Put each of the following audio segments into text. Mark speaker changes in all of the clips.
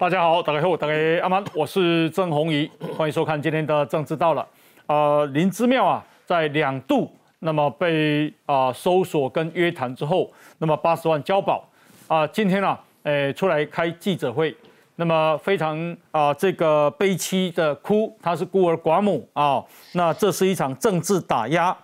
Speaker 1: 大家好，大家好，大家阿曼，我是郑红怡，欢迎收看今天的政治到了。呃，林之妙啊，在两度那么被啊搜索跟约谈之后，那么八十万交保啊，今天呢，诶出来开记者会，那么非常啊这个悲戚的哭，他是孤儿寡母啊，那这是一场政治打压，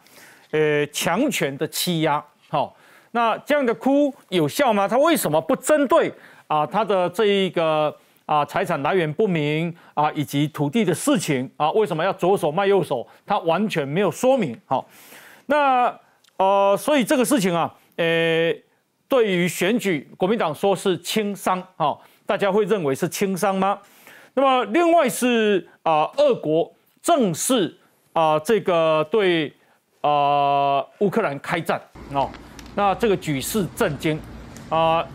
Speaker 1: 呃强权的欺压，好，那这样的哭有效吗？他为什么不针对啊他的这一个？啊，财产来源不明啊，以及土地的事情啊，为什么要左手卖右手？他完全没有说明。好，那呃，所以这个事情啊，呃，对于选举，国民党说是轻伤，哈，大家会认为是轻伤吗？那么另外是啊，俄国正式啊，这个对啊乌克兰开战哦，那这个举世震惊啊，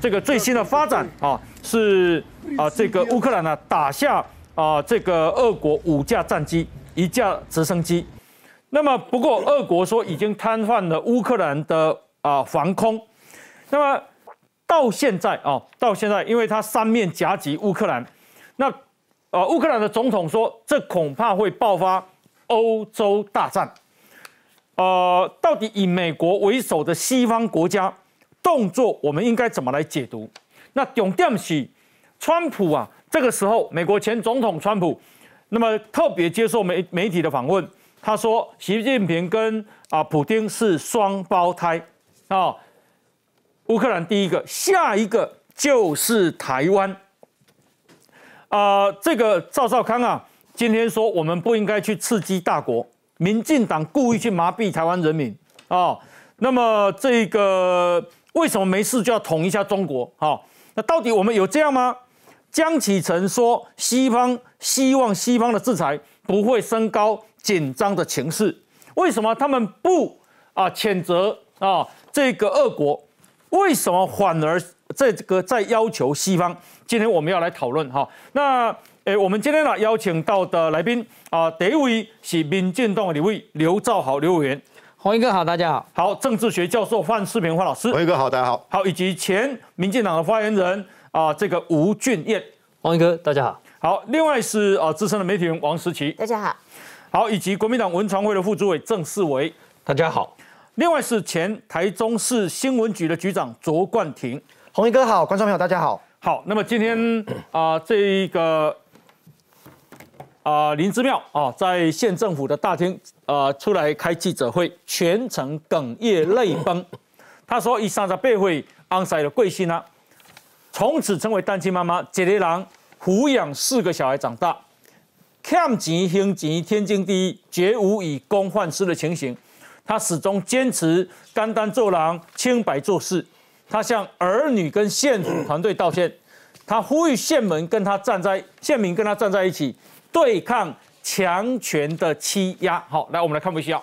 Speaker 1: 这个最新的发展啊是。啊，这个乌克兰呢打下啊，这个俄国五架战机，一架直升机。那么不过，俄国说已经瘫痪了乌克兰的啊防空。那么到现在啊，到现在，因为他三面夹击乌克兰，那呃，乌克兰的总统说，这恐怕会爆发欧洲大战。呃，到底以美国为首的西方国家动作，我们应该怎么来解读？那重点是。川普啊，这个时候，美国前总统川普，那么特别接受媒媒体的访问，他说，习近平跟啊普京是双胞胎啊，乌克兰第一个，下一个就是台湾啊。这个赵少康啊，今天说我们不应该去刺激大国，民进党故意去麻痹台湾人民啊。那么这个为什么没事就要捅一下中国？哈，那到底我们有这样吗？江启臣说：“西方希望西方的制裁不会升高紧张的情势，为什么他们不啊谴责啊这个俄国？为什么反而这个在要求西方？今天我们要来讨论哈。那诶，我们今天呢邀请到的来宾啊，第一位是民进党的位刘兆豪刘委员，
Speaker 2: 洪一哥好，大家好。
Speaker 1: 好，政治学教授范世平范老师，
Speaker 3: 洪一哥好，大家好。
Speaker 1: 好，以及前民进党的发言人。”啊，这个吴俊彦，
Speaker 2: 王一哥，大家好。
Speaker 1: 好，另外是啊，资深的媒体人王时琪，
Speaker 4: 大家好。
Speaker 1: 好，以及国民党文传会的副主委郑世维，
Speaker 2: 大家好。
Speaker 1: 另外是前台中市新闻局的局长卓冠廷，
Speaker 5: 洪一哥好，观众朋友大家好。
Speaker 1: 好，那么今天啊，这一个啊林之妙啊，在县政府的大厅啊出来开记者会，全程哽咽泪崩。他说：“以上在背会安塞的贵姓呢？”从此成为单亲妈妈，杰里郎抚养四个小孩长大，欠钱还钱天经地义，绝无以公换私的情形。他始终坚持甘当做郎，清白做事。他向儿女跟县府团队道歉，他呼吁县民跟他站在县民跟他站在一起，对抗强权的欺压。好，来我们来看不需要。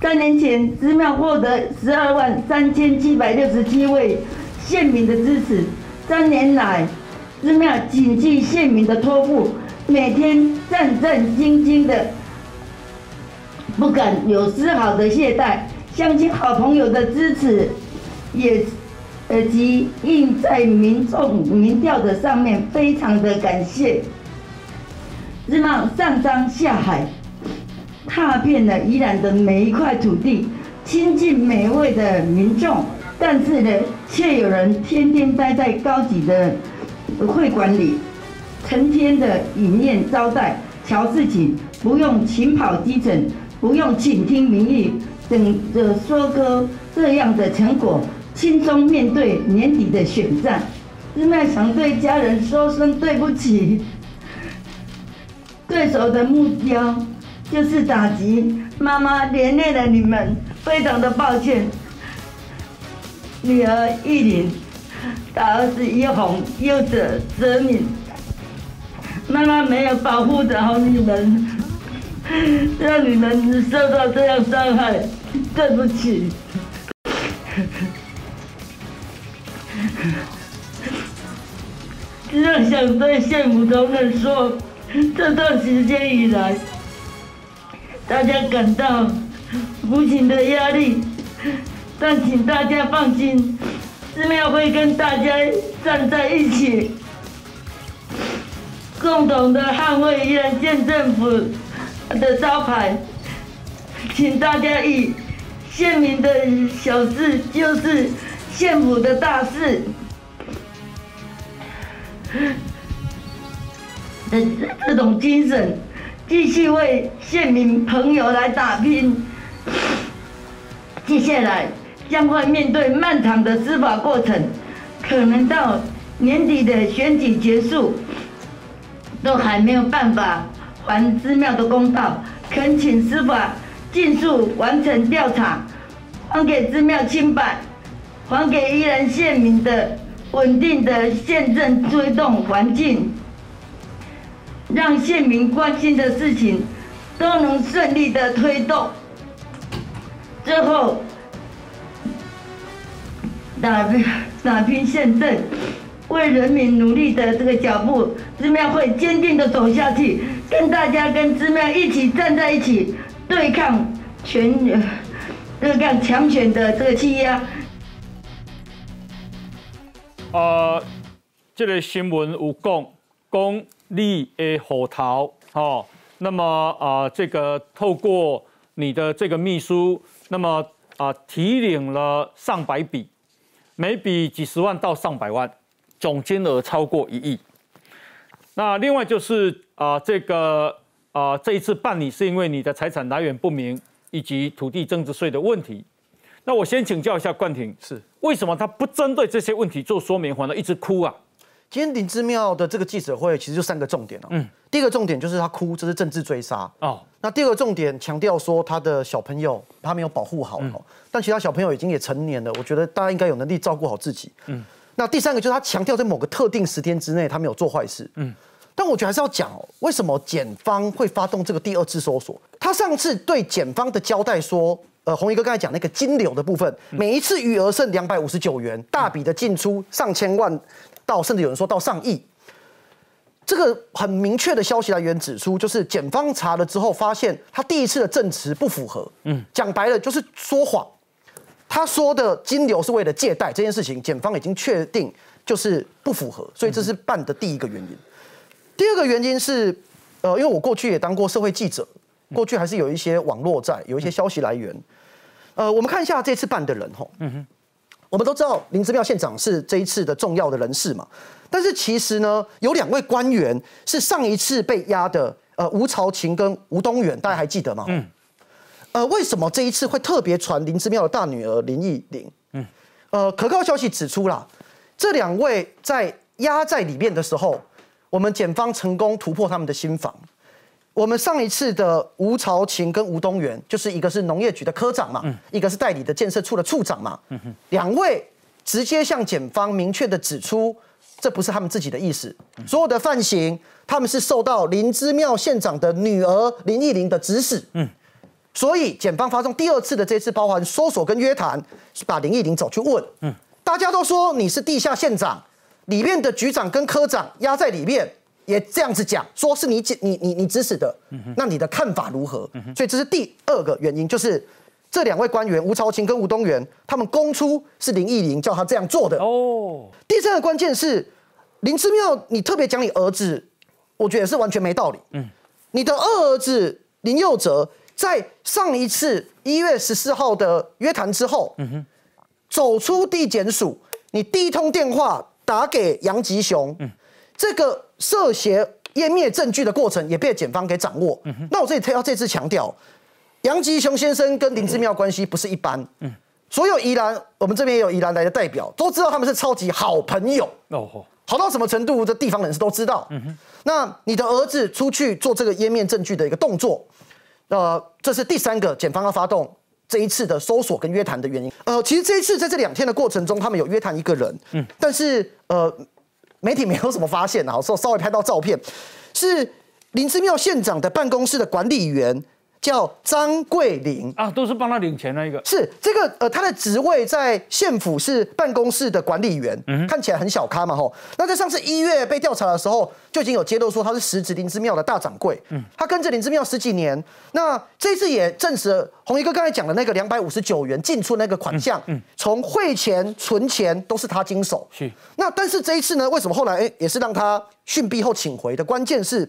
Speaker 6: 三年前，寺庙获得十二万三千七百六十七位县民的支持。三年来，寺庙谨记县民的托付，每天战战兢兢的，不敢有丝毫的懈怠。相信好朋友的支持，也呃及印在民众民调的上面，非常的感谢。日茂上山下海。踏遍了宜兰的每一块土地，亲近每一位的民众，但是呢，却有人天天待在高级的会馆里，成天的饮宴招待，瞧事情，不用勤跑基层，不用倾听民意，等着收割这样的成果，轻松面对年底的选战。日麦想对家人说声对不起，对手的目标。就是打击妈妈连累了你们，非常的抱歉。女儿玉玲，大儿子一红，幼者泽敏，妈妈没有保护的好你们，让你们受到这样伤害，对不起。只想对县府同仁说，这段时间以来。大家感到无形的压力，但请大家放心，寺庙会跟大家站在一起，共同的捍卫宜兰县政府的招牌，请大家以县民的小事就是县府的大事这这种精神，继续为县民朋友来打拼。接下来将会面对漫长的司法过程，可能到年底的选举结束，都还没有办法还寺庙的公道。恳请司法尽速完成调查，还给寺庙清白，还给宜兰县民的稳定的县政推动环境，让县民关心的事情都能顺利的推动。最后，打拼打拼宪政，为人民努力的这个脚步，寺庙会坚定的走下去，跟大家跟寺庙一起站在一起，对抗权，对抗强权的这个欺压。
Speaker 1: 呃，这个新闻有讲，讲你的火头，哦，那么啊、这个透过你的这个秘书。那么啊，提领了上百笔，每笔几十万到上百万，总金额超过一亿。那另外就是啊，这个啊，这一次办理是因为你的财产来源不明以及土地增值税的问题。那我先请教一下冠廷，
Speaker 5: 是
Speaker 1: 为什么他不针对这些问题做说明，反而一直哭啊？
Speaker 5: 今天林之妙的这个记者会其实就三个重点哦。嗯，第一个重点就是他哭，这是政治追杀哦。那第二个重点强调说他的小朋友他没有保护好哦，但其他小朋友已经也成年了，我觉得大家应该有能力照顾好自己。嗯，那第三个就是他强调在某个特定时间之内他没有做坏事。嗯，但我觉得还是要讲哦，为什么检方会发动这个第二次搜索？他上次对检方的交代说，呃，红衣哥刚才讲那个金流的部分，每一次余额剩两百五十九元，大笔的进出上千万。到甚至有人说到上亿，这个很明确的消息来源指出，就是检方查了之后发现他第一次的证词不符合，嗯，讲白了就是说谎。他说的金流是为了借贷这件事情，检方已经确定就是不符合，所以这是办的第一个原因。第二个原因是，呃，因为我过去也当过社会记者，过去还是有一些网络在，有一些消息来源。呃，我们看一下这次办的人哈，嗯哼。我们都知道林之妙县长是这一次的重要的人士嘛，但是其实呢，有两位官员是上一次被压的，呃，吴朝琴跟吴东远，大家还记得吗？嗯。呃，为什么这一次会特别传林之妙的大女儿林忆玲？嗯。呃，可靠消息指出啦，这两位在压在里面的时候，我们检方成功突破他们的心防。我们上一次的吴朝琴跟吴东元，就是一个是农业局的科长嘛，一个是代理的建设处的处长嘛，两位直接向检方明确的指出，这不是他们自己的意思，所有的犯行他们是受到林之妙县长的女儿林忆玲的指使，嗯，所以检方发动第二次的这次包含搜索跟约谈，是把林忆玲找去问，嗯，大家都说你是地下县长，里面的局长跟科长压在里面。也这样子讲，说是你你你你指使的，那你的看法如何？所以这是第二个原因，就是这两位官员吴朝清跟吴东元，他们供出是林忆玲叫他这样做的。哦，第三个关键是林之妙，你特别讲你儿子，我觉得是完全没道理。嗯，你的二儿子林佑哲在上一次一月十四号的约谈之后，嗯哼，走出地检署，你第一通电话打给杨吉雄，嗯。这个涉嫌湮灭证据的过程也被检方给掌握。那我这里要这次强调，杨吉雄先生跟林志妙关系不是一般。嗯，所有宜兰，我们这边也有宜兰来的代表，都知道他们是超级好朋友。哦，好到什么程度？这地方人士都知道。嗯哼，那你的儿子出去做这个湮灭证据的一个动作，呃，这是第三个检方要发动这一次的搜索跟约谈的原因。呃，其实这一次在这两天的过程中，他们有约谈一个人。嗯，但是呃。媒体没有什么发现啊，稍稍微拍到照片，是林之妙县长的办公室的管理员叫张桂林
Speaker 1: 啊，都是帮他领钱那一个。
Speaker 5: 是这个呃，他的职位在县府是办公室的管理员，看起来很小咖嘛吼。那在上次一月被调查的时候，就已经有揭露说他是实职林之庙的大掌柜。嗯，他跟着林之庙十几年，那这次也证实了红衣哥刚才讲的那个两百五十九元进出那个款项，嗯，从汇钱、存钱都是他经手。
Speaker 1: 是。
Speaker 5: 那但是这一次呢，为什么后来哎也是让他讯毕后请回的？关键是，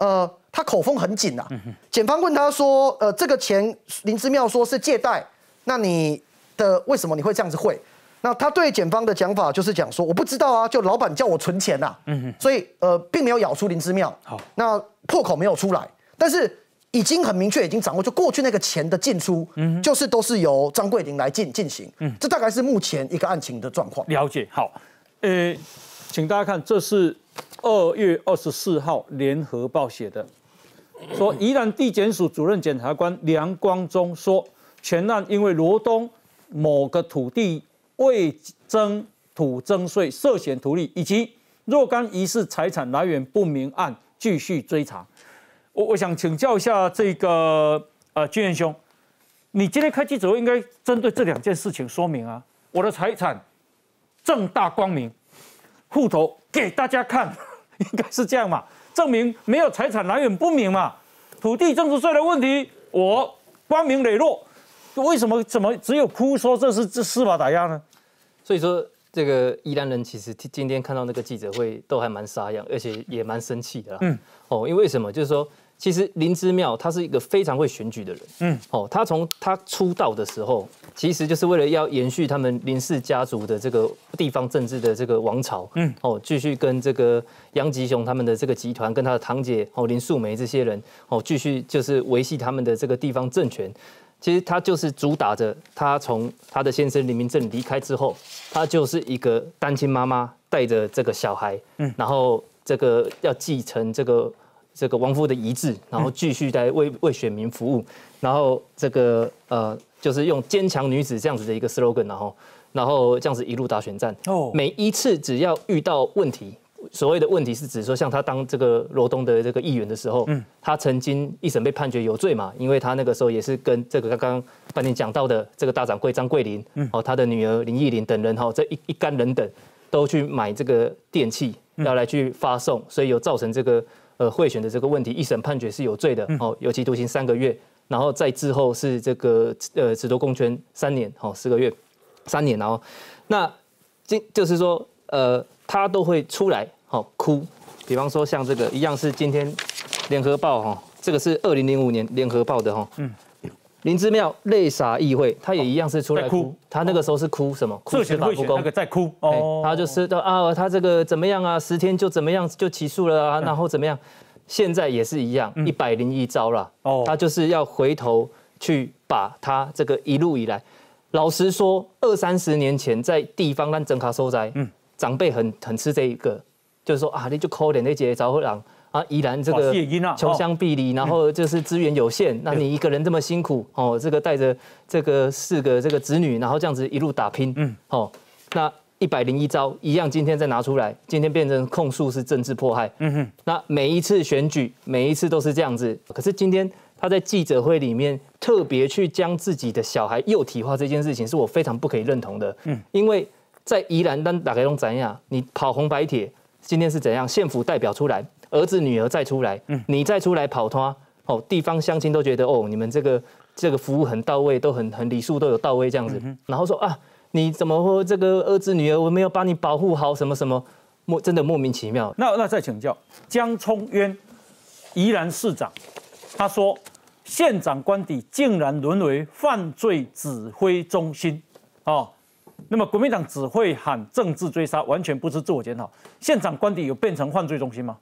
Speaker 5: 呃。他口风很紧呐，检方问他说：“呃，这个钱林之妙说是借贷，那你的为什么你会这样子汇？”那他对检方的讲法就是讲说：“我不知道啊，就老板叫我存钱呐。”嗯哼，所以呃，并没有咬出林之妙。好，那破口没有出来，但是已经很明确，已经掌握，就过去那个钱的进出，嗯，就是都是由张桂林来进进行。嗯，这大概是目前一个案情的状况。
Speaker 1: 了解。好，呃，请大家看，这是二月二十四号联合报写的。说宜兰地检署主任检察官梁光忠说，全案因为罗东某个土地未征土征税涉嫌图利，以及若干疑似财产来源不明案继续追查。我我想请教一下这个呃君元兄，你今天开记者会应该针对这两件事情说明啊，我的财产正大光明，户头给大家看，应该是这样嘛？证明没有财产来源不明嘛？土地增值税的问题，我光明磊落，为什么怎么只有哭说这是这司法打压呢？
Speaker 2: 所以说，这个宜兰人其实今天看到那个记者会都还蛮沙样，而且也蛮生气的。嗯，哦，因为什么？就是说。其实林之妙他是一个非常会选举的人，嗯，哦，他从他出道的时候，其实就是为了要延续他们林氏家族的这个地方政治的这个王朝，嗯，哦，继续跟这个杨吉雄他们的这个集团，跟他的堂姐哦林素梅这些人，哦，继续就是维系他们的这个地方政权。其实他就是主打着他从他的先生林明正离开之后，他就是一个单亲妈妈带着这个小孩，嗯，然后这个要继承这个。这个亡夫的遗志，然后继续在为为选民服务，然后这个呃，就是用坚强女子这样子的一个 slogan，然后然后这样子一路打选战。哦，每一次只要遇到问题，所谓的问题是指说，像他当这个罗东的这个议员的时候，嗯，他曾经一审被判决有罪嘛，因为他那个时候也是跟这个刚刚半年讲到的这个大掌柜张桂林，嗯，哦，他的女儿林忆玲等人哈，这一一干人等都去买这个电器要来去发送，所以有造成这个。呃，贿选的这个问题，一审判决是有罪的，哦，有期徒刑三个月，然后再之后是这个呃，褫夺公权三年，哦，四个月，三年，然后，那今就是说，呃，他都会出来，哦哭，比方说像这个一样是今天联合报哈，这个是二零零五年联合报的哈，嗯。林之妙泪洒议会，他也一样是出来哭。他那个时候是哭什么？
Speaker 1: 哭司法不公，那个在哭。
Speaker 2: 哦，他就是说啊，他这个怎么样啊？十天就怎么样就起诉了啊？然后怎么样？现在也是一样，一百零一招了。哦，他就是要回头去把他这个一路以来，老实说，二三十年前在地方让整卡收灾，嗯，长辈很很吃这一个，就是说啊，你就抠点那些招呼人。啊，依然这个穷乡僻壤，然后就是资源有限，那你一个人这么辛苦哦，这个带着这个四个这个子女，然后这样子一路打拼，嗯，哦，那一百零一招一样，今天再拿出来，今天变成控诉是政治迫害，嗯哼，那每一次选举，每一次都是这样子，可是今天他在记者会里面特别去将自己的小孩幼体化这件事情，是我非常不可以认同的，嗯，因为在宜兰当打开龙怎样，你跑红白铁，今天是怎样，县府代表出来。儿子女儿再出来，你再出来跑他，哦，地方乡亲都觉得哦，你们这个这个服务很到位，都很很礼数都有到位这样子，然后说啊，你怎么会这个儿子女儿我没有把你保护好，什么什么莫真的莫名其妙。
Speaker 1: 那那再请教江聪渊，宜兰市长，他说县长官邸竟然沦为犯罪指挥中心，哦，那么国民党只会喊政治追杀，完全不知自我检讨，县长官邸有变成犯罪中心吗？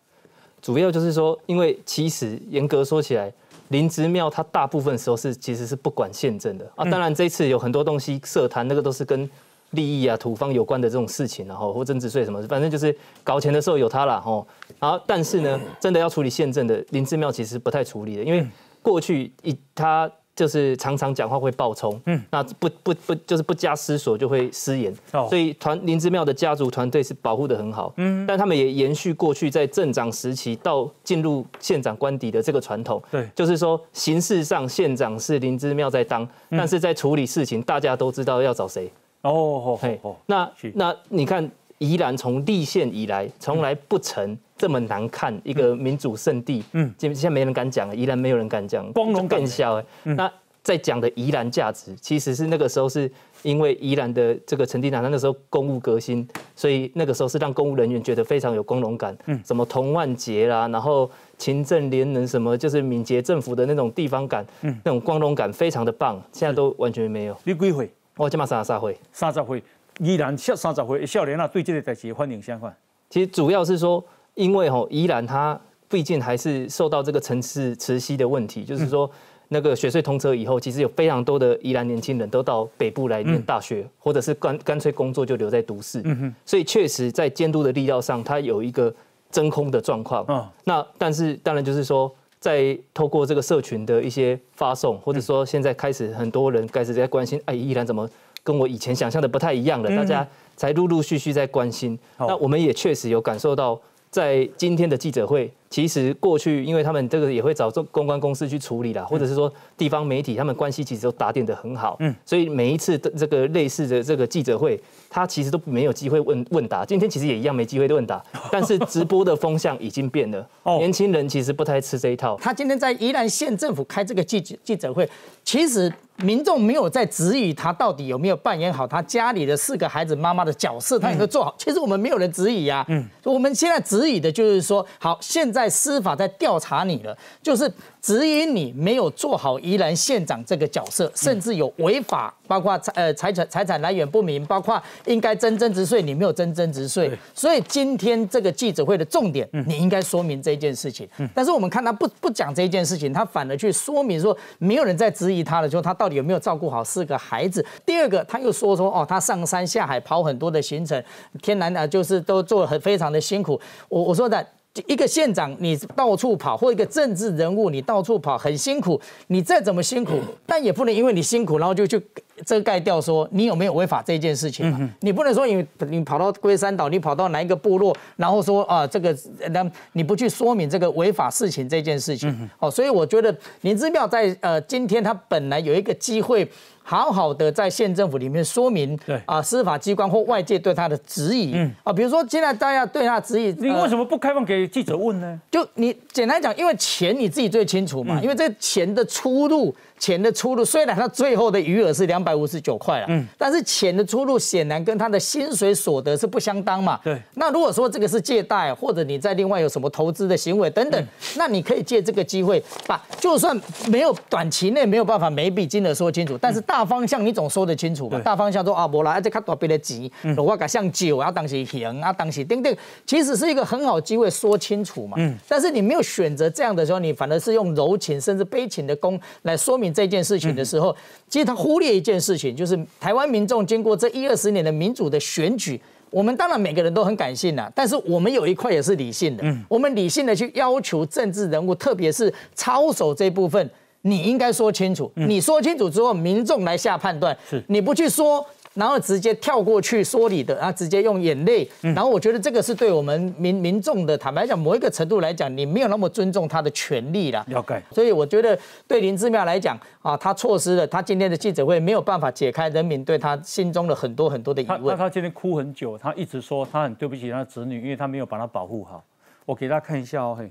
Speaker 2: 主要就是说，因为其实严格说起来，林芝庙它大部分时候是其实是不管宪政的啊。当然这一次有很多东西涉谈，那个都是跟利益啊、土方有关的这种事情，然后或增值税什么，反正就是搞钱的时候有它了吼。然后但是呢，真的要处理宪政的林芝庙其实不太处理的，因为过去一他就是常常讲话会爆冲，嗯，那不不不就是不加思索就会失言，哦，所以团林之妙的家族团队是保护的很好，嗯，但他们也延续过去在镇长时期到进入县长官邸的这个传统，
Speaker 1: 对，
Speaker 2: 就是说形式上县长是林之妙在当，但是在处理事情大家都知道要找谁，哦，嘿，那那你看宜兰从立县以来从来不曾这么难看一个民主圣地，嗯，现现在没人敢讲了，宜兰没有人敢讲，
Speaker 1: 光荣
Speaker 2: 更小哎，那。在讲的宜兰价值，其实是那个时候是因为宜兰的这个陈定南，他那时候公务革新，所以那个时候是让公务人员觉得非常有光荣感。嗯，什么童万杰啦，然后勤政廉能，什么就是敏捷政府的那种地方感，嗯，那种光荣感非常的棒。现在都完全没有。
Speaker 1: 你几岁？
Speaker 2: 我今嘛三十三岁。
Speaker 1: 三十岁，宜兰少三十岁少年啊，对这个代志欢迎相反。
Speaker 2: 其实主要是说，因为吼宜兰它毕竟还是受到这个城市磁吸的问题，就是说。那个雪隧通车以后，其实有非常多的宜兰年轻人都到北部来念大学，或者是干干脆工作就留在都市。所以确实在监督的力道上，它有一个真空的状况。那但是当然就是说，在透过这个社群的一些发送，或者说现在开始很多人开始在关心，哎，宜兰怎么跟我以前想象的不太一样了？大家才陆陆续续在关心。那我们也确实有感受到，在今天的记者会。其实过去，因为他们这个也会找这公关公司去处理啦，或者是说地方媒体，他们关系其实都打点的很好，嗯，所以每一次的这个类似的这个记者会，他其实都没有机会问问答。今天其实也一样没机会问答，但是直播的风向已经变了，年轻人其实不太吃这一套。
Speaker 3: 他今天在宜兰县政府开这个记记者会，其实民众没有在质疑他到底有没有扮演好他家里的四个孩子妈妈的角色，他有没有做好？其实我们没有人质疑啊，嗯，我们现在质疑的就是说，好，现在。在司法在调查你了，就是指引你没有做好宜兰县长这个角色，甚至有违法，包括财呃财产财产来源不明，包括应该征增值税你没有征增值税，所以今天这个记者会的重点，你应该说明这件事情。但是我们看他不不讲这件事情，他反而去说明说，没有人在质疑他的，说他到底有没有照顾好四个孩子。第二个，他又说说哦，他上山下海跑很多的行程，天然啊就是都做很非常的辛苦。我我说的。一个县长，你到处跑，或一个政治人物，你到处跑，很辛苦。你再怎么辛苦，但也不能因为你辛苦，然后就去遮盖掉说你有没有违法这件事情。你不能说你你跑到龟山岛，你跑到哪一个部落，然后说啊这个那你不去说明这个违法事情这件事情。哦，所以我觉得林之妙在呃今天他本来有一个机会。好好的在县政府里面说明，对啊，司法机关或外界对他的质疑，嗯啊，比如说现在大家对他的质疑，
Speaker 1: 你为什么不开放给记者问呢？
Speaker 3: 就你简单讲，因为钱你自己最清楚嘛，因为这钱的出入。钱的出路虽然他最后的余额是两百五十九块了，嗯，但是钱的出路显然跟他的薪水所得是不相当嘛。
Speaker 1: 对。
Speaker 3: 那如果说这个是借贷，或者你在另外有什么投资的行为等等，那你可以借这个机会把，就算没有短期内没有办法每笔金额说清楚，但是大方向你总说得清楚嘛。大方向说啊，我来这看多别的急，我改像酒啊，当时行啊，当时等等，其实是一个很好机会说清楚嘛。嗯。但是你没有选择这样的时候，你反而是用柔情甚至悲情的功来说明。这件事情的时候，其实他忽略一件事情，就是台湾民众经过这一二十年的民主的选举，我们当然每个人都很感性的，但是我们有一块也是理性的，我们理性的去要求政治人物，特别是操守这部分，你应该说清楚，你说清楚之后，民众来下判断，是。你不去说。然后直接跳过去说理的，然后直接用眼泪，然后我觉得这个是对我们民民众的坦白讲，某一个程度来讲，你没有那么尊重他的权利了。
Speaker 1: 了解。
Speaker 3: 所以我觉得对林志妙来讲啊，他错失了他今天的记者会没有办法解开人民对他心中的很多很多的疑问。
Speaker 1: 他他今天哭很久，他一直说他很对不起他的子女，因为他没有把他保护好。我给大家看一下哦，嘿，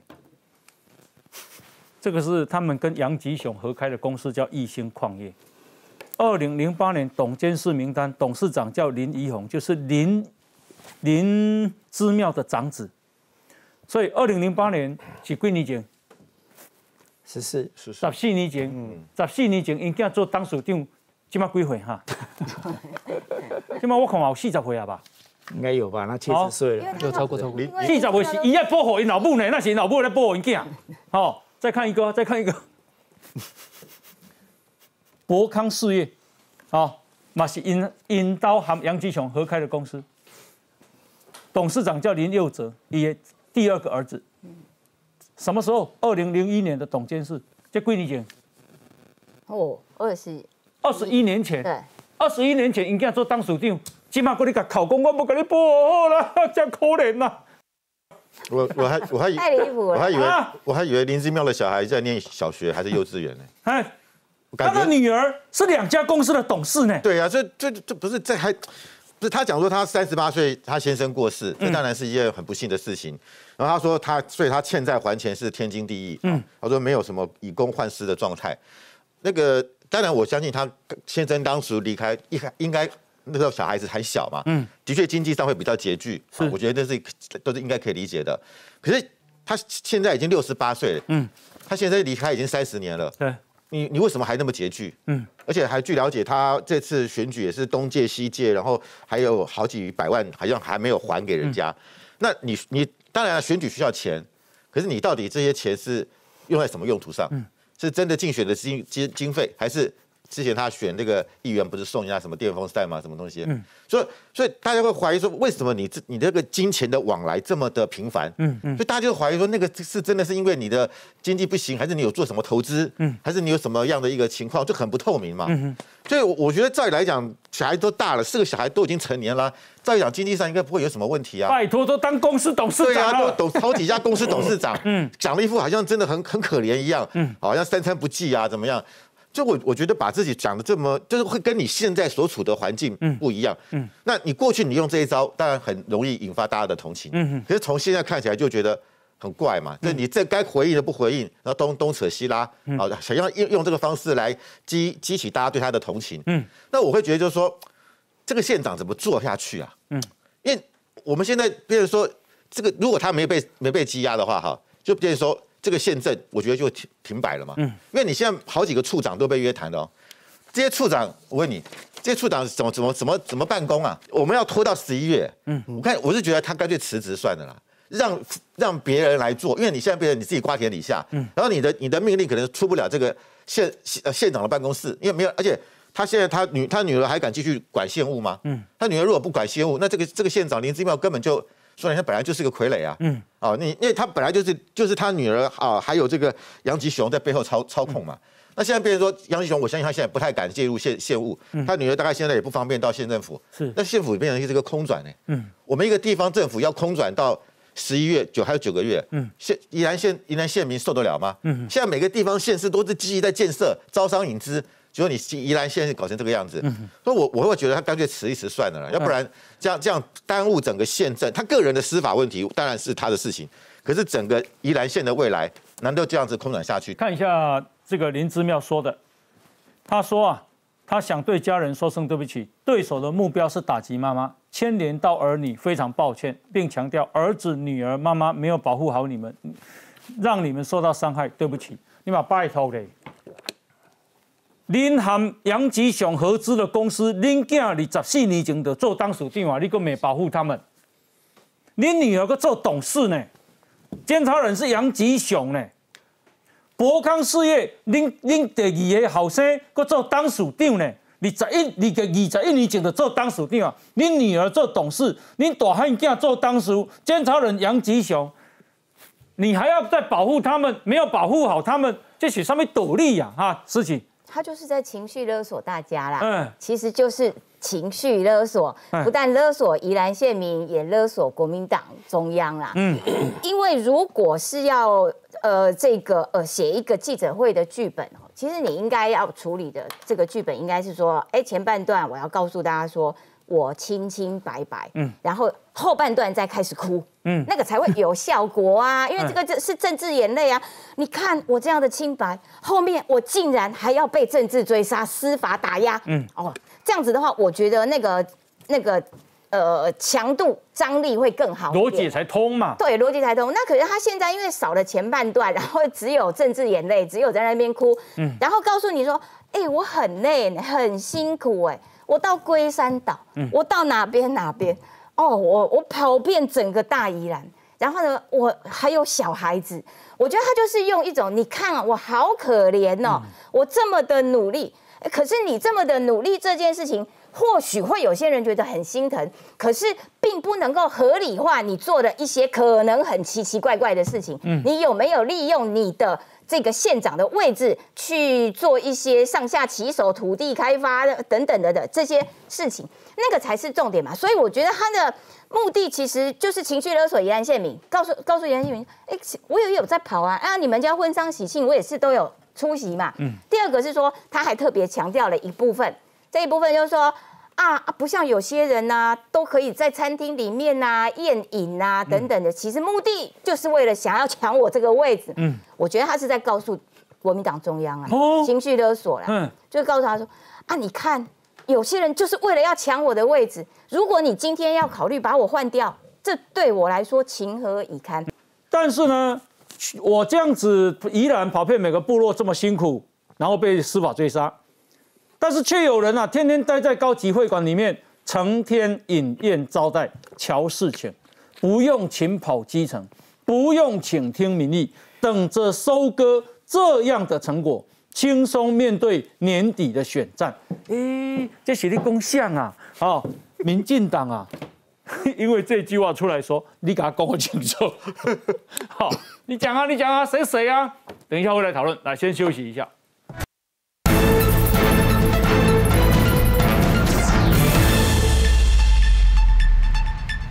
Speaker 1: 这个是他们跟杨吉雄合开的公司，叫艺兴矿业。二零零八年董监事名单，董事长叫林怡宏，就是林林之妙的长子。所以二零零八年是几年前？
Speaker 3: 十四，
Speaker 1: 十四年前。嗯，十四年前，因囝做董事长，今麦几岁哈？起码我看有四十岁啊吧？
Speaker 3: 应该有吧？那七十岁了，
Speaker 2: 有超过超过。
Speaker 1: 四十岁是伊在保护因老母呢，那是老母在保护因囝。好，再看一个，再看一个。博康事业，啊，那是引引刀和杨吉雄合开的公司，董事长叫林佑哲，也第二个儿子。什么时候？二零零一年的董监事，这几年前，
Speaker 4: 哦，二十
Speaker 1: 二十一年前，
Speaker 4: 对，
Speaker 1: 二十一年前，应该做当署长，起码给你个考公，我不给你保护了，真可怜呐。
Speaker 7: 我我还我还
Speaker 4: 太离谱了，
Speaker 7: 我还以为我还以为林之妙的小孩在念小学还是幼稚园呢。哎，
Speaker 1: 他的女儿是两家公司的董事呢。
Speaker 7: 对啊，这这这不是这还不是他讲说他三十八岁，他先生过世，这当然是一件很不幸的事情。然后他说他，所以他欠债还钱是天经地义。嗯，他说没有什么以公换私的状态。那个当然我相信他先生当时离开，一应该那时候小孩子还小嘛。嗯，的确经济上会比较拮据。是，我觉得这是都是应该可以理解的。可是他现在已经六十八岁了。嗯，他现在离开已经三十年了。对，你你为什么还那么拮据？嗯，而且还据了解，他这次选举也是东借西借，然后还有好几百万好像还没有还给人家。那你你。当然，选举需要钱，可是你到底这些钱是用在什么用途上？嗯，是真的竞选的经经经费，还是之前他选那个议员不是送人家什么电风扇吗？什么东西？嗯，所以所以大家会怀疑说，为什么你这你这个金钱的往来这么的频繁？嗯嗯，所以大家就怀疑说，那个是真的是因为你的经济不行，还是你有做什么投资？嗯，还是你有什么样的一个情况就很不透明嘛？嗯所以我觉得照理来讲，小孩都大了，四个小孩都已经成年了。照讲，经济上应该不会有什么问题啊！
Speaker 1: 拜托，都当公司董事长对
Speaker 7: 啊，都董好几家公司董事长，嗯，讲了一副好像真的很很可怜一样，嗯，好像三餐不济啊，怎么样？就我我觉得把自己讲的这么，就是会跟你现在所处的环境不一样，嗯，那你过去你用这一招，当然很容易引发大家的同情，嗯可是从现在看起来就觉得很怪嘛，就你这该回应的不回应，然后东东扯西拉，好，想要用用这个方式来激激起大家对他的同情，嗯，那我会觉得就是说。这个县长怎么做下去啊？嗯，因为我们现在，比如说这个，如果他没被没被羁押的话，哈，就变成说这个县政，我觉得就停停摆了嘛。嗯，因为你现在好几个处长都被约谈了，哦，这些处长，我问你，这些处长怎么怎么怎么怎么办公啊？我们要拖到十一月。嗯，我看我是觉得他干脆辞职算了啦，让让别人来做，因为你现在变成你自己瓜田李下。嗯，然后你的你的命令可能出不了这个县县长的办公室，因为没有，而且。他现在他女他女儿还敢继续管县务吗？嗯，他女儿如果不管县务，那这个这个县长林之妙根本就说他本来就是个傀儡啊。嗯，哦，你因为他本来就是就是他女儿啊，还有这个杨吉雄在背后操操控嘛。那现在变成说杨吉雄，我相信他现在不太敢介入县县务。嗯，他女儿大概现在也不方便到县政府。是，那县府变成是个空转呢。嗯，我们一个地方政府要空转到十一月九还有九个月。嗯，县宜兰县宜兰县民受得了吗？嗯，现在每个地方县市都是积极在建设，招商引资。结果你宜兰现在搞成这个样子，所以我我会觉得他干脆辞一辞算了，要不然这样这样耽误整个县政。他个人的司法问题当然是他的事情，可是整个宜兰县的未来难道这样子空转下去？
Speaker 1: 看一下这个林之妙说的，他说啊，他想对家人说声对不起，对手的目标是打击妈妈，牵连到儿女，非常抱歉，并强调儿子、女儿、妈妈没有保护好你们，让你们受到伤害，对不起，你把拜托给。您和杨吉祥合资的公司，您囝二十四年前就做当属长啊，你阁没保护他们？恁女儿阁做董事呢？监察人是杨吉祥呢？博康事业，恁恁第二个后生阁做当属长呢？二十一，二个二十一年前就做当属长啊？恁女儿做董事，恁大汉囝做当属监察人杨吉祥，你还要再保护他们？没有保护好他们，这是上面斗笠呀？哈，事情。
Speaker 4: 他就是在情绪勒索大家啦，嗯，其实就是情绪勒索，不但勒索宜兰县民，也勒索国民党中央啦，嗯，因为如果是要呃这个呃写一个记者会的剧本哦，其实你应该要处理的这个剧本应该是说，哎，前半段我要告诉大家说。我清清白白，嗯，然后后半段再开始哭，嗯，那个才会有效果啊，因为这个这是政治眼泪啊。你看我这样的清白，后面我竟然还要被政治追杀、司法打压，嗯，哦，这样子的话，我觉得那个那个呃强度张力会更好，
Speaker 1: 逻辑才通嘛。
Speaker 4: 对，逻辑才通。那可是他现在因为少了前半段，然后只有政治眼泪，只有在那边哭，嗯，然后告诉你说，哎，我很累，很辛苦，哎。我到龟山岛，我到哪边哪边，哦，我我跑遍整个大宜兰，然后呢，我还有小孩子，我觉得他就是用一种，你看啊我好可怜哦，我这么的努力，可是你这么的努力这件事情，或许会有些人觉得很心疼，可是并不能够合理化你做的一些可能很奇奇怪怪的事情，嗯，你有没有利用你的？这个县长的位置去做一些上下其手、土地开发等等的的这些事情，那个才是重点嘛。所以我觉得他的目的其实就是情绪勒索宜兰县民，告诉告诉宜兰县民，哎，我也有在跑啊，啊，你们家婚丧喜庆我也是都有出席嘛。嗯。第二个是说，他还特别强调了一部分，这一部分就是说。啊啊！不像有些人呐，都可以在餐厅里面呐宴饮呐等等的，其实目的就是为了想要抢我这个位置。嗯，我觉得他是在告诉国民党中央啊，哦情绪勒索了。嗯，就告诉他说啊，你看有些人就是为了要抢我的位置，如果你今天要考虑把我换掉，这对我来说情何以堪？
Speaker 1: 但是呢，我这样子依然跑遍每个部落这么辛苦，然后被司法追杀。但是却有人啊，天天待在高级会馆里面，成天饮宴招待，瞧事情，不用勤跑基层，不用倾听民意，等着收割这样的成果，轻松面对年底的选战。诶，这写的公像啊，好，民进党啊，因为这句话出来说，你给他讲清楚。好，你讲啊，你讲啊，谁谁啊？等一下会来讨论，来先休息一下。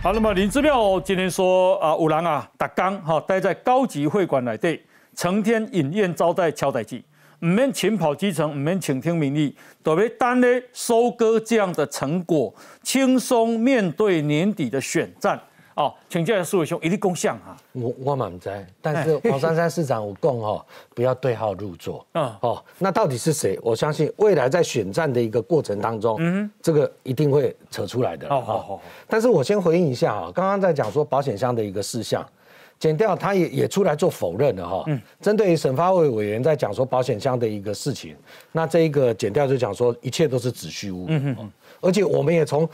Speaker 1: 好，那么林志妙今天说啊，五郎啊，打刚哈待在高级会馆内对，成天饮宴招待敲代记，唔免请跑基层，唔免倾听民意，特别单咧收割这样的成果，轻松面对年底的选战。哦，请教苏伟兄，一定共享哈。
Speaker 8: 我我满在，但是黄珊珊市长我共哦，不要对号入座。嗯，哦，那到底是谁？我相信未来在选战的一个过程当中，嗯，这个一定会扯出来的。哦，好，好。但是我先回应一下啊，刚刚在讲说保险箱的一个事项，减掉他也也出来做否认了哈。嗯，针对审发会委员在讲说保险箱的一个事情，那这一个减掉就讲说一切都是子虚乌。嗯嗯，而且我们也从。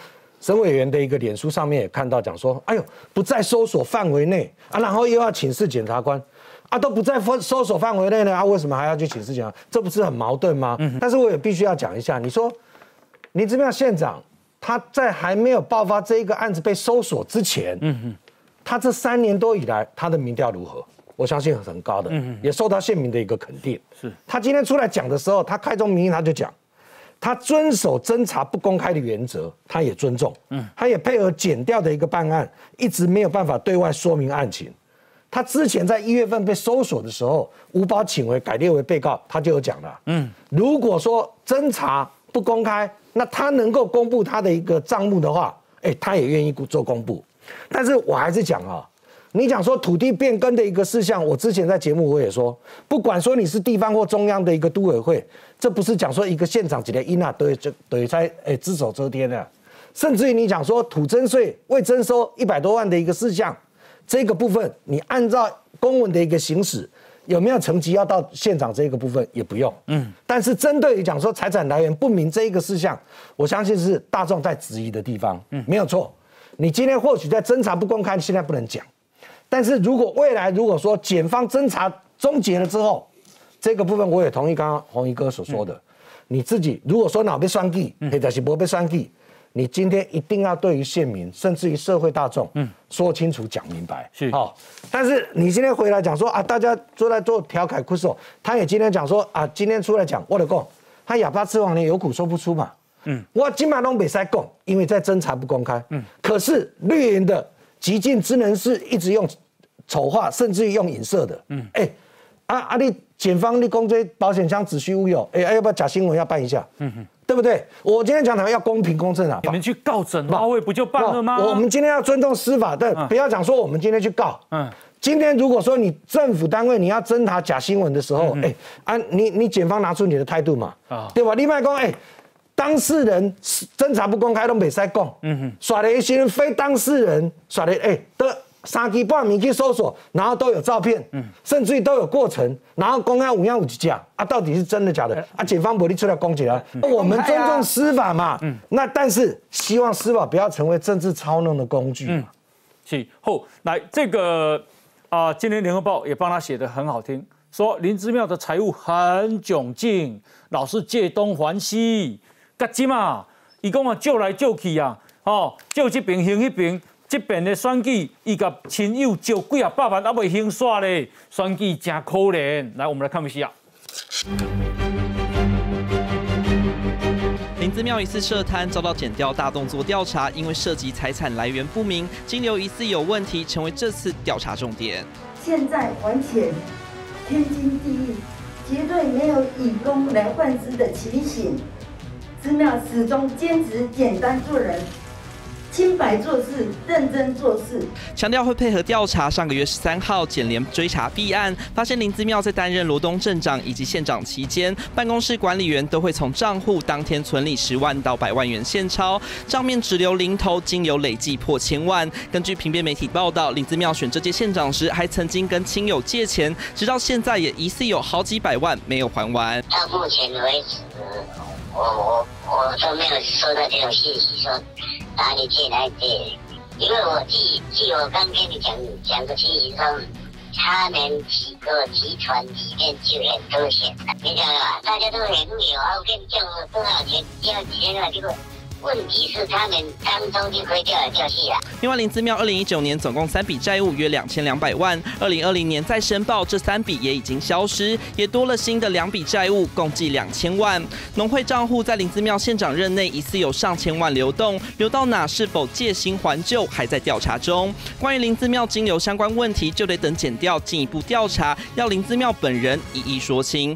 Speaker 8: 省委员的一个脸书上面也看到讲说，哎呦，不在搜索范围内啊，然后又要请示检察官，啊，都不在搜搜索范围内呢，啊，为什么还要去请示检察？这不是很矛盾吗？但是我也必须要讲一下，你说林志妙县长他在还没有爆发这一个案子被搜索之前，嗯嗯，他这三年多以来他的民调如何？我相信很高的，嗯也受到县民的一个肯定。是他今天出来讲的时候，他开宗明义他就讲。他遵守侦查不公开的原则，他也尊重，嗯，他也配合检调的一个办案，一直没有办法对外说明案情。他之前在一月份被搜索的时候，吴宝请为改列为被告，他就有讲了，嗯，如果说侦查不公开，那他能够公布他的一个账目的话，哎，他也愿意做公布。但是我还是讲啊。你讲说土地变更的一个事项，我之前在节目我也说，不管说你是地方或中央的一个都委会，这不是讲说一个县长几连一那都就等于在诶只手遮天的，甚至于你讲说土增税未征收一百多万的一个事项，这个部分你按照公文的一个行使，有没有层级要到县长这个部分也不用，嗯，但是针对于讲说财产来源不明这一个事项，我相信是大众在质疑的地方，嗯，没有错，你今天或许在侦查不公开，现在不能讲。但是如果未来如果说检方侦查终结了之后，这个部分我也同意刚刚红衣哥所说的，你自己如果说脑被栓记，或者是不被栓记，你今天一定要对于县民甚至于社会大众，嗯，说清楚讲明白，是。好。但是你今天回来讲说啊，大家都在做调侃酷手，他也今天讲说啊，今天出来讲我的讲，他哑巴吃黄连有苦说不出嘛，嗯，我今晚都没塞讲，因为在侦查不公开，嗯，可是绿营的。极尽之能是一直用丑化，甚至于用影射的。嗯，哎，啊啊，你检方你公追保险箱子虚乌有，哎，要不要假新闻要办一下？嗯哼，对不对？我今天讲台要公平公正啊，
Speaker 1: 你们去告整华为不就办了吗？
Speaker 8: 我们今天要尊重司法，但，不要讲说我们今天去告。嗯，今天如果说你政府单位你要侦查假新闻的时候，哎，啊，你你检方拿出你的态度嘛，啊，对吧？另外讲，哎。当事人侦查不公开都没使讲，嗯哼，耍了一些非当事人耍的，哎，的三更半名去搜索，然后都有照片，嗯，甚至于都有过程，然后公安五样五几讲啊，到底是真的假的？啊，警方不力出来攻击了，我们尊重司法嘛，嗯，那但是希望司法不要成为政治操弄的工具，嗯，
Speaker 1: 是后来这个啊，今天联合报也帮他写的很好听，说林之妙的财务很窘境，老是借东还西。甲即嘛，伊讲啊，救来救去啊，哦，救这边行那边，这边的选举，伊甲亲友借几啊百万，还未兴煞咧，选举真可怜。来，我们来看一下。
Speaker 9: 林子庙疑似涉贪，遭到检调大动作调查，因为涉及财产来源不明，金流疑似有问题，成为这次调查重点。
Speaker 6: 现在还钱，天经地义，绝对没有以工来换资的情形。寺庙始终坚持简单做人。清白做事，认真做事，
Speaker 9: 强调会配合调查。上个月十三号，检联追查弊案，发现林子庙在担任罗东镇长以及县长期间，办公室管理员都会从账户当天存里十万到百万元现钞，账面只留零头，金流累计破千万。根据平边媒体报道，林子庙选这届县长时，还曾经跟亲友借钱，直到现在也疑似有好几百万没有还完。
Speaker 10: 到目前为止，我我我都没有收到这种信息说。哪里借来借？因为我记记我刚跟你讲讲个情形说，他们几个集团里面就很多钱，你知道吧？大家都很有啊，我跟你讲多少钱，要几千万，结果。问题是他们当中就可以调来调去了。
Speaker 9: 另外，林资庙二零一九年总共三笔债务约两千两百万，二零二零年再申报，这三笔也已经消失，也多了新的两笔债务，共计两千万。农会账户在林资庙县长任内疑似有上千万流动，流到哪？是否借新还旧，还在调查中。关于林资庙金流相关问题，就得等检调进一步调查，要林资庙本人一一说清。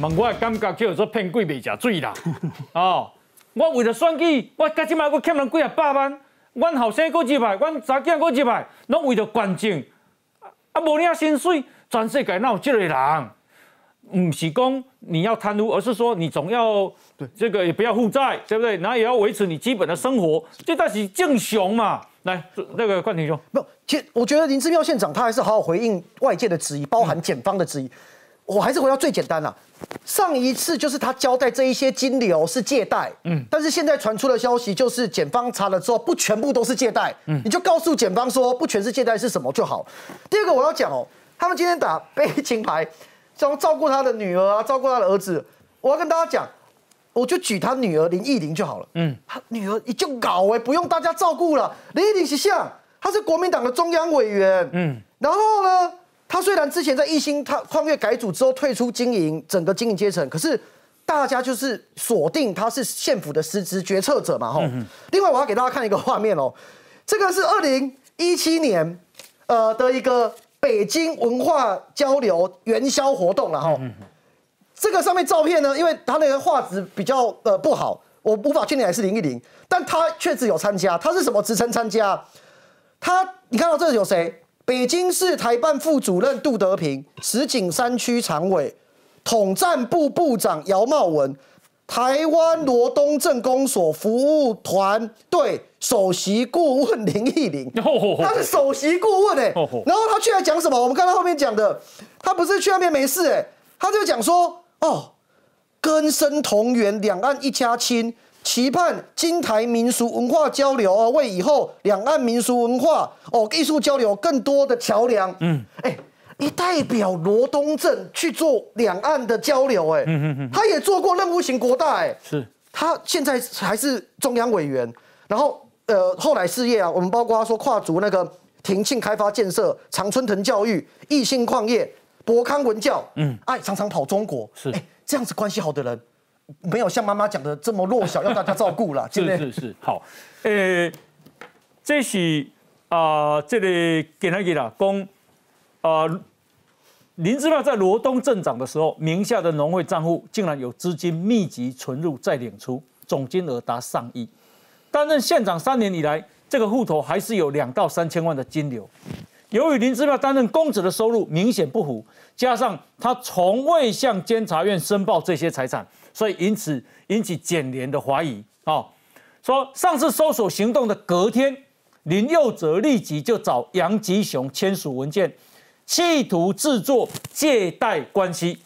Speaker 1: 问我感觉叫做骗鬼未食水啦，哦。我为了选举，我加即摆我欠人几啊百万，阮后生过几百，阮查囝过几百，拢为了关政，啊无领薪水，全世界哪有这个人？唔是讲你要贪污，而是说你总要对这个也不要负债，对不对？然后也要维持你基本的生活，这才是正常嘛。来，那个冠廷兄，
Speaker 5: 不，其实我觉得林志妙县长他还是好好回应外界的质疑，包含检方的质疑。我还是回到最简单了。上一次就是他交代这一些金流是借贷，嗯，但是现在传出的消息就是检方查了之后不全部都是借贷，嗯，你就告诉检方说不全是借贷是什么就好。第二个我要讲哦，他们今天打悲情牌，想照顾他的女儿啊，照顾他的儿子，我要跟大家讲，我就举他女儿林忆玲就好了，嗯，他女儿就搞哎，不用大家照顾了，林忆玲是像，他是国民党的中央委员，嗯，然后呢？他虽然之前在一星他矿越改组之后退出经营整个经营阶层，可是大家就是锁定他是县府的实职决策者嘛，吼。另外我要给大家看一个画面哦，这个是二零一七年呃的一个北京文化交流元宵活动了哈。这个上面照片呢，因为他那个画质比较呃不好，我无法确定还是零一零，但他确实有参加，他是什么职称参加？他你看到这有谁？北京市台办副主任杜德平，石景山区常委，统战部部长姚茂文，台湾罗东镇公所服务团队首席顾问林义玲，他是首席顾问哎，然后他去来讲什么？我们看到后面讲的，他不是去那边没事哎，他就讲说哦，根深同源，两岸一家亲。期盼金台民俗文化交流啊，为以后两岸民俗文化哦艺术交流更多的桥梁。嗯，哎，你代表罗东镇去做两岸的交流，哎，嗯嗯嗯，他也做过任务型国大，哎，
Speaker 1: 是，
Speaker 5: 他现在还是中央委员，然后呃后来事业啊，我们包括说跨足那个庭庆开发建设、常春藤教育、义兴矿业、博康文教，嗯，哎，常常跑中国，
Speaker 1: 是，哎，
Speaker 5: 这样子关系好的人。没有像妈妈讲的这么弱小，要大家照顾了。
Speaker 1: 是是是，好，呃，这是啊，这里给他给了公啊，林志妙在罗东镇长的时候，名下的农会账户竟然有资金密集存入再领出，总金额达上亿。担任县长三年以来，这个户头还是有两到三千万的金流。由于林志妙担任公职的收入明显不符，加上他从未向监察院申报这些财产。所以因此引起检联的怀疑啊，说上次搜索行动的隔天，林佑哲立即就找杨吉雄签署文件，企图制作借贷关系。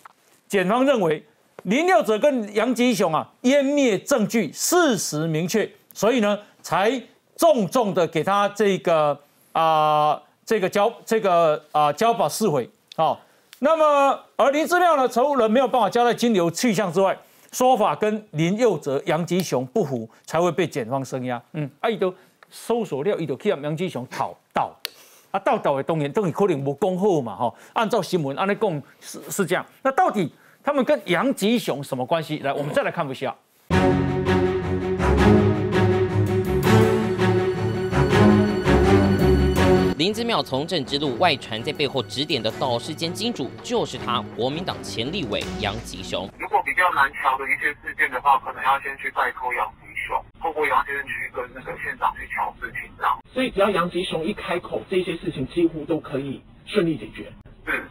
Speaker 1: 检方认为林佑哲跟杨吉雄啊湮灭证据，事实明确，所以呢才重重的给他这个啊这个交这个啊交保释回啊。那么而林志亮呢，财务人没有办法交代金流去向之外。说法跟林佑哲、杨吉雄不符，才会被检方声押。嗯，啊，伊都搜索了伊就去杨吉雄讨到，啊，到到的当然等于可能无讲好嘛，吼，按照新闻按尼讲是是这样，那到底他们跟杨吉雄什么关系？来，我们再来看一下。
Speaker 11: 林子庙从政之路外传，在背后指点的导师兼金主就是他，国民党前立委杨吉雄。
Speaker 12: 如果比较难调的一些事件的话，可能要先去拜托杨吉雄，透过杨先生去跟那个县长去调事情，这样。
Speaker 13: 所以只要杨吉雄一开口，这些事情几乎都可以顺利解决。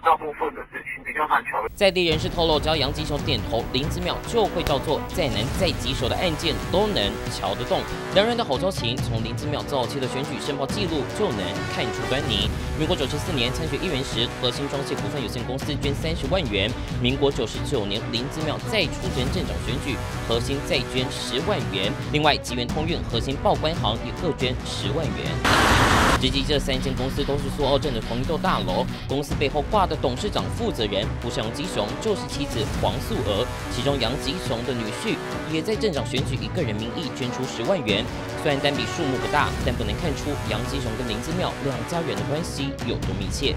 Speaker 12: 大部分的事情比较难调。
Speaker 11: 在地人士透露，只要杨吉雄点头，林子庙就会照做，再难再棘手的案件都能瞧得动。两人的好交情，从林子庙早期的选举申报记录就能看出端倪。民国九十四年参选议员时，核心装卸股份有限公司捐三十万元；民国九十九年林子庙再出征镇长选举，核心再捐十万元。另外，吉源通运、核心报关行也各捐十万元。直击这三间公司都是苏澳镇的同一栋大楼，公司背后挂的董事长负责人不是杨吉雄，就是妻子黄素娥。其中杨吉雄的女婿也在镇长选举以个人名义捐出十万元。虽然单笔数目不大，但不能看出杨吉雄跟林子庙两家人的关系有多密切。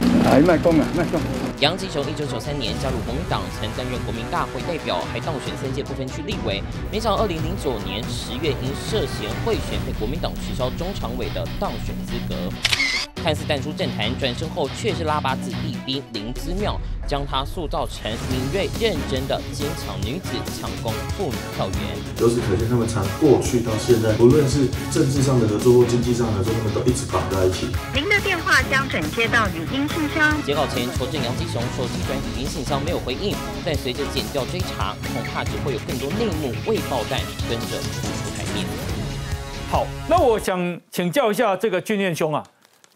Speaker 11: 杨吉雄一九九三年加入国民党，曾担任国民大会代表，还当选三届不分区立委。没想到二零零九年十月因涉嫌贿选，被国民党取消中常委的当选资格。看似淡出政坛，转身后却是拉拔子弟兵林之妙，将她塑造成敏锐认真的坚强女子，强攻妇女票源。
Speaker 14: 由此可见，他们从过去到现在，不论是政治上的合作或经济上的合作，他们都一直绑在一起。
Speaker 15: 您的电话将转接到语音信箱。
Speaker 11: 截稿前，求证杨基雄手机转语音信箱没有回应，但随着剪掉追查，恐怕只会有更多内幕未爆弹跟着浮出台面。
Speaker 1: 好，那我想请教一下这个俊彦兄啊。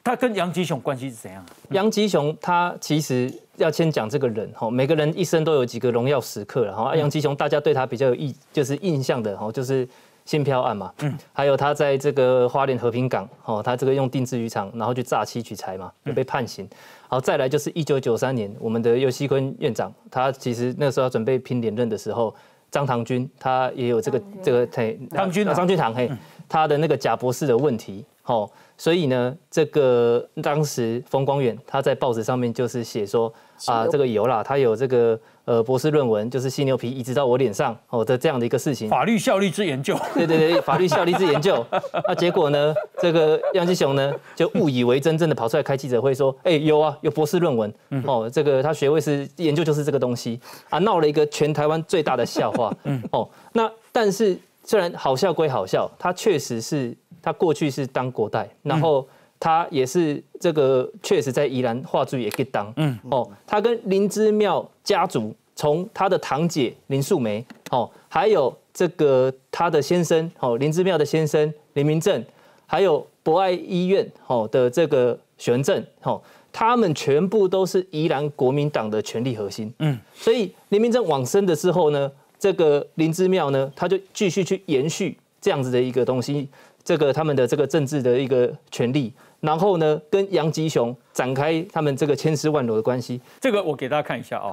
Speaker 1: 他跟杨吉雄关系是怎样？
Speaker 2: 杨吉雄他其实要先讲这个人哈，每个人一生都有几个荣耀时刻了哈。杨吉雄大家对他比较有印，就是印象的哈，就是新漂案嘛，嗯，还有他在这个花莲和平港哦，他这个用定制渔场然后去诈欺取财嘛，就被判刑。好，再来就是一九九三年，我们的尤锡坤院长，他其实那时候要准备拼连任的时候，张唐军他也有这个这个嘿，
Speaker 1: 张军
Speaker 2: 张军堂嘿，他的那个贾博士的问题，好。所以呢，这个当时冯光远他在报纸上面就是写说啊，这个有啦，他有这个呃博士论文，就是犀牛皮移植到我脸上哦的这样的一个事情。
Speaker 1: 法律效力之研究。
Speaker 2: 对对对，法律效力之研究。那结果呢，这个杨基雄呢就误以为真，正的跑出来开记者会说，哎，有啊，有博士论文哦，这个他学位是研究就是这个东西啊，闹了一个全台湾最大的笑话。嗯哦，那但是虽然好笑归好笑，他确实是。他过去是当国代，然后他也是这个确实在宜兰话剧也可以当，嗯。哦，他跟林之妙家族，从他的堂姐林素梅，哦，还有这个他的先生，哦林之妙的先生林明正，还有博爱医院，哦的这个许文正，哦，他们全部都是宜兰国民党的权力核心，嗯，所以林明正往生的时候呢，这个林之妙呢，他就继续去延续这样子的一个东西。这个他们的这个政治的一个权利，然后呢，跟杨吉雄展开他们这个千丝万缕的关系。
Speaker 1: 这个我给大家看一下啊，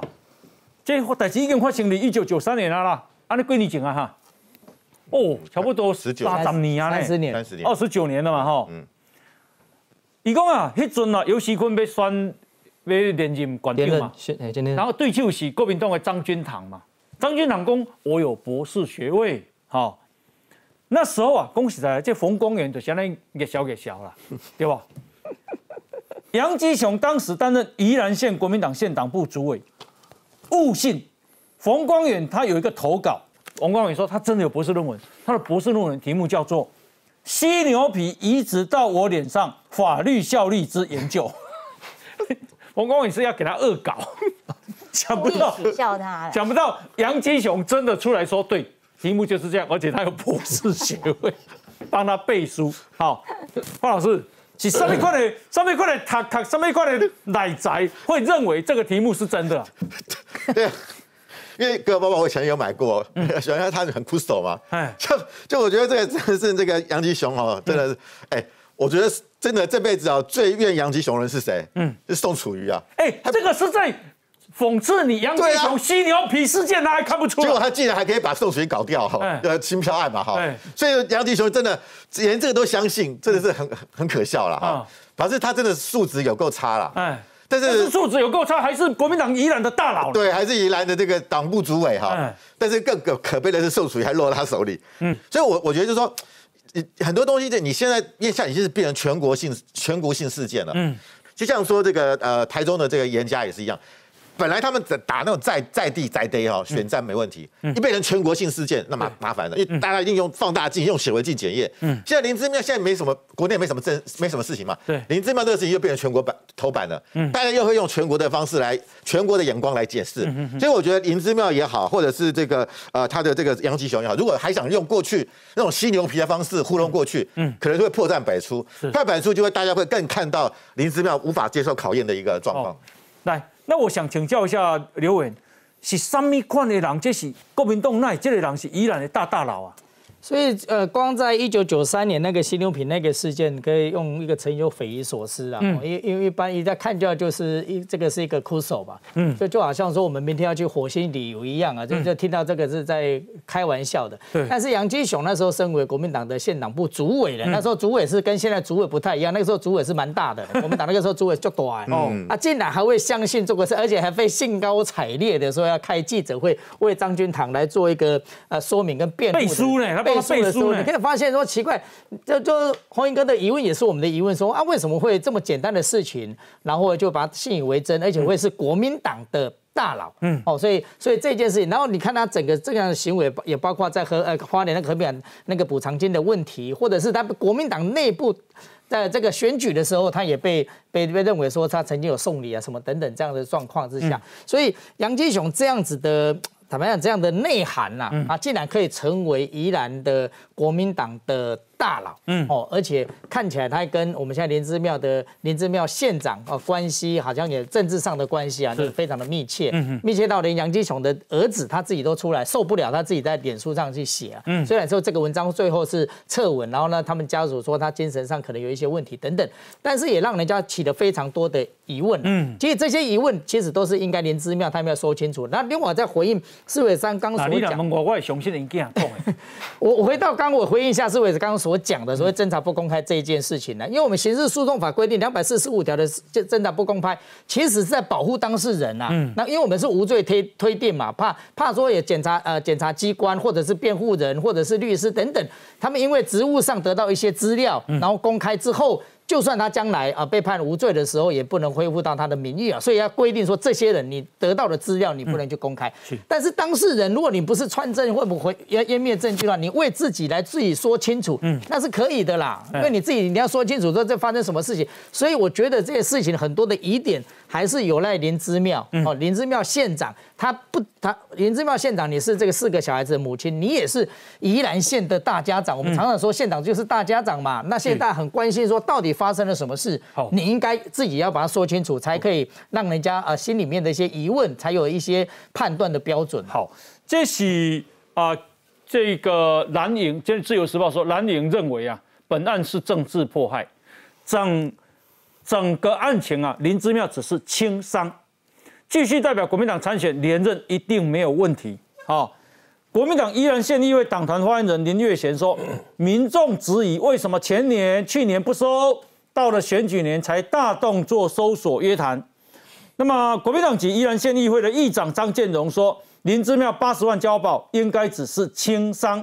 Speaker 1: 这代志已经发生在一九九三年啦啦，啊，你几年前啊哈？哦，差不多
Speaker 7: 十九
Speaker 1: 八十年啊
Speaker 3: 三十年，
Speaker 7: 三十年，
Speaker 1: 二十九年了嘛哈。嗯。伊讲啊，迄阵啊，尤锡坤被选要连任馆长嘛，然后对手是国民党的张君堂嘛，张君堂讲我有博士学位，哈。那时候啊，恭喜在这冯光远就相当于越小越小了，对吧？杨基雄当时担任宜兰县国民党县党部主委，误信冯光远他有一个投稿，冯光远说他真的有博士论文，他的博士论文题目叫做《犀牛皮移植到我脸上法律效力之研究》，冯光远是要给他恶搞，想不到
Speaker 4: 笑他，
Speaker 1: 想不到杨基雄真的出来说对。题目就是这样，而且他有博士学位，帮他背书。好，方老师，是上面块的上面块的他他上面块的奶宅会认为这个题目是真的。
Speaker 7: 对，因为哥爸爸我以前有买过，想想他很酷手嘛。哎，就就我觉得这个真的是这个杨吉雄哦，真的是哎，我觉得真的这辈子啊最怨杨吉雄人是谁？嗯，是宋楚瑜啊。
Speaker 1: 哎，这个是在讽刺你杨基雄犀牛皮事件，他还看不出，
Speaker 7: 结果他竟然还可以把宋水搞掉哈，呃，轻飘案嘛哈，所以杨迪雄真的连这个都相信，真的是很很可笑了哈。反正他真的素质有够差了，哎，
Speaker 1: 但是素质有够差，还是国民党宜兰的大佬，
Speaker 7: 对，还是宜兰的这个党部主委哈。但是更可可悲的是，宋楚瑜还落在他手里，嗯，所以我我觉得就是说，很多东西，这你现在因为像已经是变成全国性全国性事件了，嗯，就像说这个呃台中的这个严家也是一样。本来他们打打那种在在地在地哈选战没问题，一变成全国性事件，那麻麻烦了，因为大家一定用放大镜、用显微镜检验。嗯，现在林志庙现在没什么，国内没什么政，没什么事情嘛。
Speaker 1: 对，
Speaker 7: 林志庙这个事情又变成全国版头版了。嗯，大家又会用全国的方式来，全国的眼光来解释。所以我觉得林芝庙也好，或者是这个呃他的这个杨吉雄也好，如果还想用过去那种犀牛皮的方式糊弄过去，嗯，可能就会破绽百出。破绽百出就会大家会更看到林志庙无法接受考验的一个状况。
Speaker 1: 来。那我想请教一下刘伟，是什么款的人？这是国民党内这个人是依然的大大佬啊？
Speaker 3: 所以，呃，光在一九九三年那个新牛品那个事件，可以用一个成语，就匪夷所思啊。嗯。因因为一般一在看就就是一这个是一个哭手吧。嗯。就就好像说我们明天要去火星旅游一样啊，就就听到这个是在开玩笑的。对。但是杨基雄那时候身为国民党的县党部主委的，那时候主委是跟现在主委不太一样，那个时候主委是蛮大的。我们党那个时候主委就短哦。啊，竟然还会相信这个事，而且还被兴高采烈的说要开记者会为张君堂来做一个呃说明跟辩护。
Speaker 1: 背书呢？
Speaker 3: 背书，你可以发现说奇怪，就就红英哥的疑问也是我们的疑问，说啊为什么会这么简单的事情，然后就把它信以为真，而且会是国民党的大佬，嗯，哦，所以所以这件事情，然后你看他整个这样的行为，也包括在和呃花莲那个和平那个补偿金的问题，或者是他国民党内部在这个选举的时候，他也被被被认为说他曾经有送礼啊什么等等这样的状况之下，所以杨金雄这样子的。怎么样？这样的内涵呐，啊，竟然可以成为宜兰的国民党的。大佬，嗯。哦，而且看起来他跟我们现在莲之庙的莲之庙县长哦关系好像也政治上的关系啊，就是非常的密切，嗯密切到连杨基雄的儿子他自己都出来受不了，他自己在脸书上去写啊，嗯，虽然说这个文章最后是撤文，然后呢，他们家属说他精神上可能有一些问题等等，但是也让人家起了非常多的疑问，嗯，其实这些疑问其实都是应该莲之庙他们要说清楚。那另外在回应四伟山刚所讲，
Speaker 1: 我我相信人讲，
Speaker 3: 我我回到刚我回应一下施伟刚刚所。我讲的所谓侦查不公开这一件事情呢，因为我们刑事诉讼法规定两百四十五条的侦侦查不公开，其实是在保护当事人呐。嗯，那因为我们是无罪推推定嘛，怕怕说也检察呃检察机关或者是辩护人或者是律师等等，他们因为职务上得到一些资料，然后公开之后。就算他将来啊被判无罪的时候，也不能恢复到他的名誉啊，所以要规定说，这些人你得到的资料你不能去公开。但是当事人，如果你不是串证会不会湮湮灭证据的话，你为自己来自己说清楚，嗯，那是可以的啦。因为你自己你要说清楚说这发生什么事情，所以我觉得这些事情很多的疑点。还是有赖林之庙哦，林之妙县长他不，他林之妙县长，你是这个四个小孩子的母亲，你也是宜兰县的大家长。我们常常说县长就是大家长嘛，那现在很关心说到底发生了什么事，你应该自己要把它说清楚，才可以让人家呃心里面的一些疑问，才有一些判断的标准。
Speaker 1: 好，这是啊，这个蓝营，今天自由时报说蓝营认为啊，本案是政治迫害，整。整个案情啊，林之妙只是轻伤，继续代表国民党参选连任一定没有问题。好，国民党依然县议会党团发言人林月贤说，民众质疑为什么前年、去年不收，到了选举年才大动作搜索约谈。那么国民党籍依然县议会的议长张建荣说，林之妙八十万交保应该只是轻伤。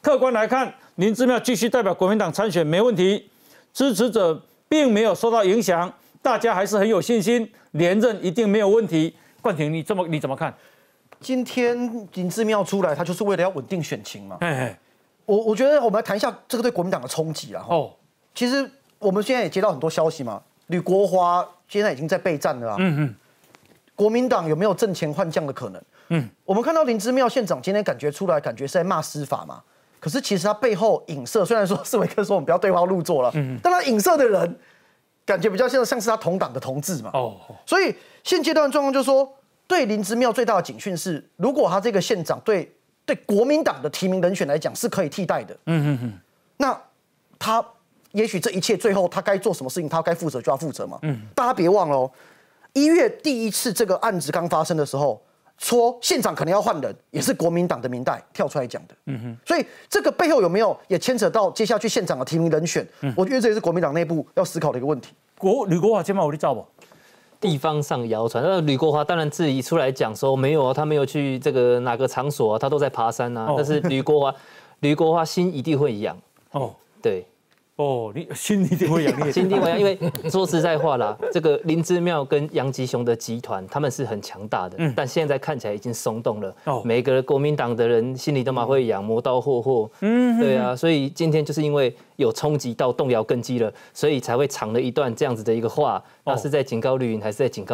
Speaker 1: 客观来看，林之妙继续代表国民党参选没问题，支持者。并没有受到影响，大家还是很有信心，连任一定没有问题。冠廷，你这么你怎么看？
Speaker 5: 今天林志妙出来，他就是为了要稳定选情嘛。哎，我我觉得我们来谈一下这个对国民党的冲击啊。哦，其实我们现在也接到很多消息嘛，吕国华现在已经在备战了啊。嗯嗯，国民党有没有挣钱换将的可能？嗯，我们看到林之妙县长今天感觉出来，感觉是在骂司法嘛。可是其实他背后影射，虽然说四维克说我们不要对号入座了，嗯，但他影射的人感觉比较像像是他同党的同志嘛，哦，所以现阶段状况就是说，对林之妙最大的警讯是，如果他这个县长对对国民党的提名人选来讲是可以替代的，嗯嗯嗯，那他也许这一切最后他该做什么事情，他该负责就要负责嘛，嗯，大家别忘了哦，一月第一次这个案子刚发生的时候，说现场可能要换人，也是国民党的明代跳出来讲的。嗯哼，所以这个背后有没有也牵扯到接下去现场的提名人选？我觉得这也是国民党内部要思考的一个问题。
Speaker 1: 国吕国华今晚我你照不？
Speaker 2: 地方上谣传，那吕国华当然自己出来讲说没有啊，他没有去这个哪个场所啊，他都在爬山啊。但是吕国华，吕国华心一定会痒。哦，对。
Speaker 1: 哦，你心里就会痒，
Speaker 2: 心一定会痒，因为说实在话啦，这个林之妙跟杨吉雄的集团，他们是很强大的，嗯，但现在看起来已经松动了。哦，每个国民党的人心里都蛮会痒，磨刀霍霍。嗯，对啊，所以今天就是因为有冲击到动摇根基了，所以才会藏了一段这样子的一个话，那是在警告绿营，还是在警告？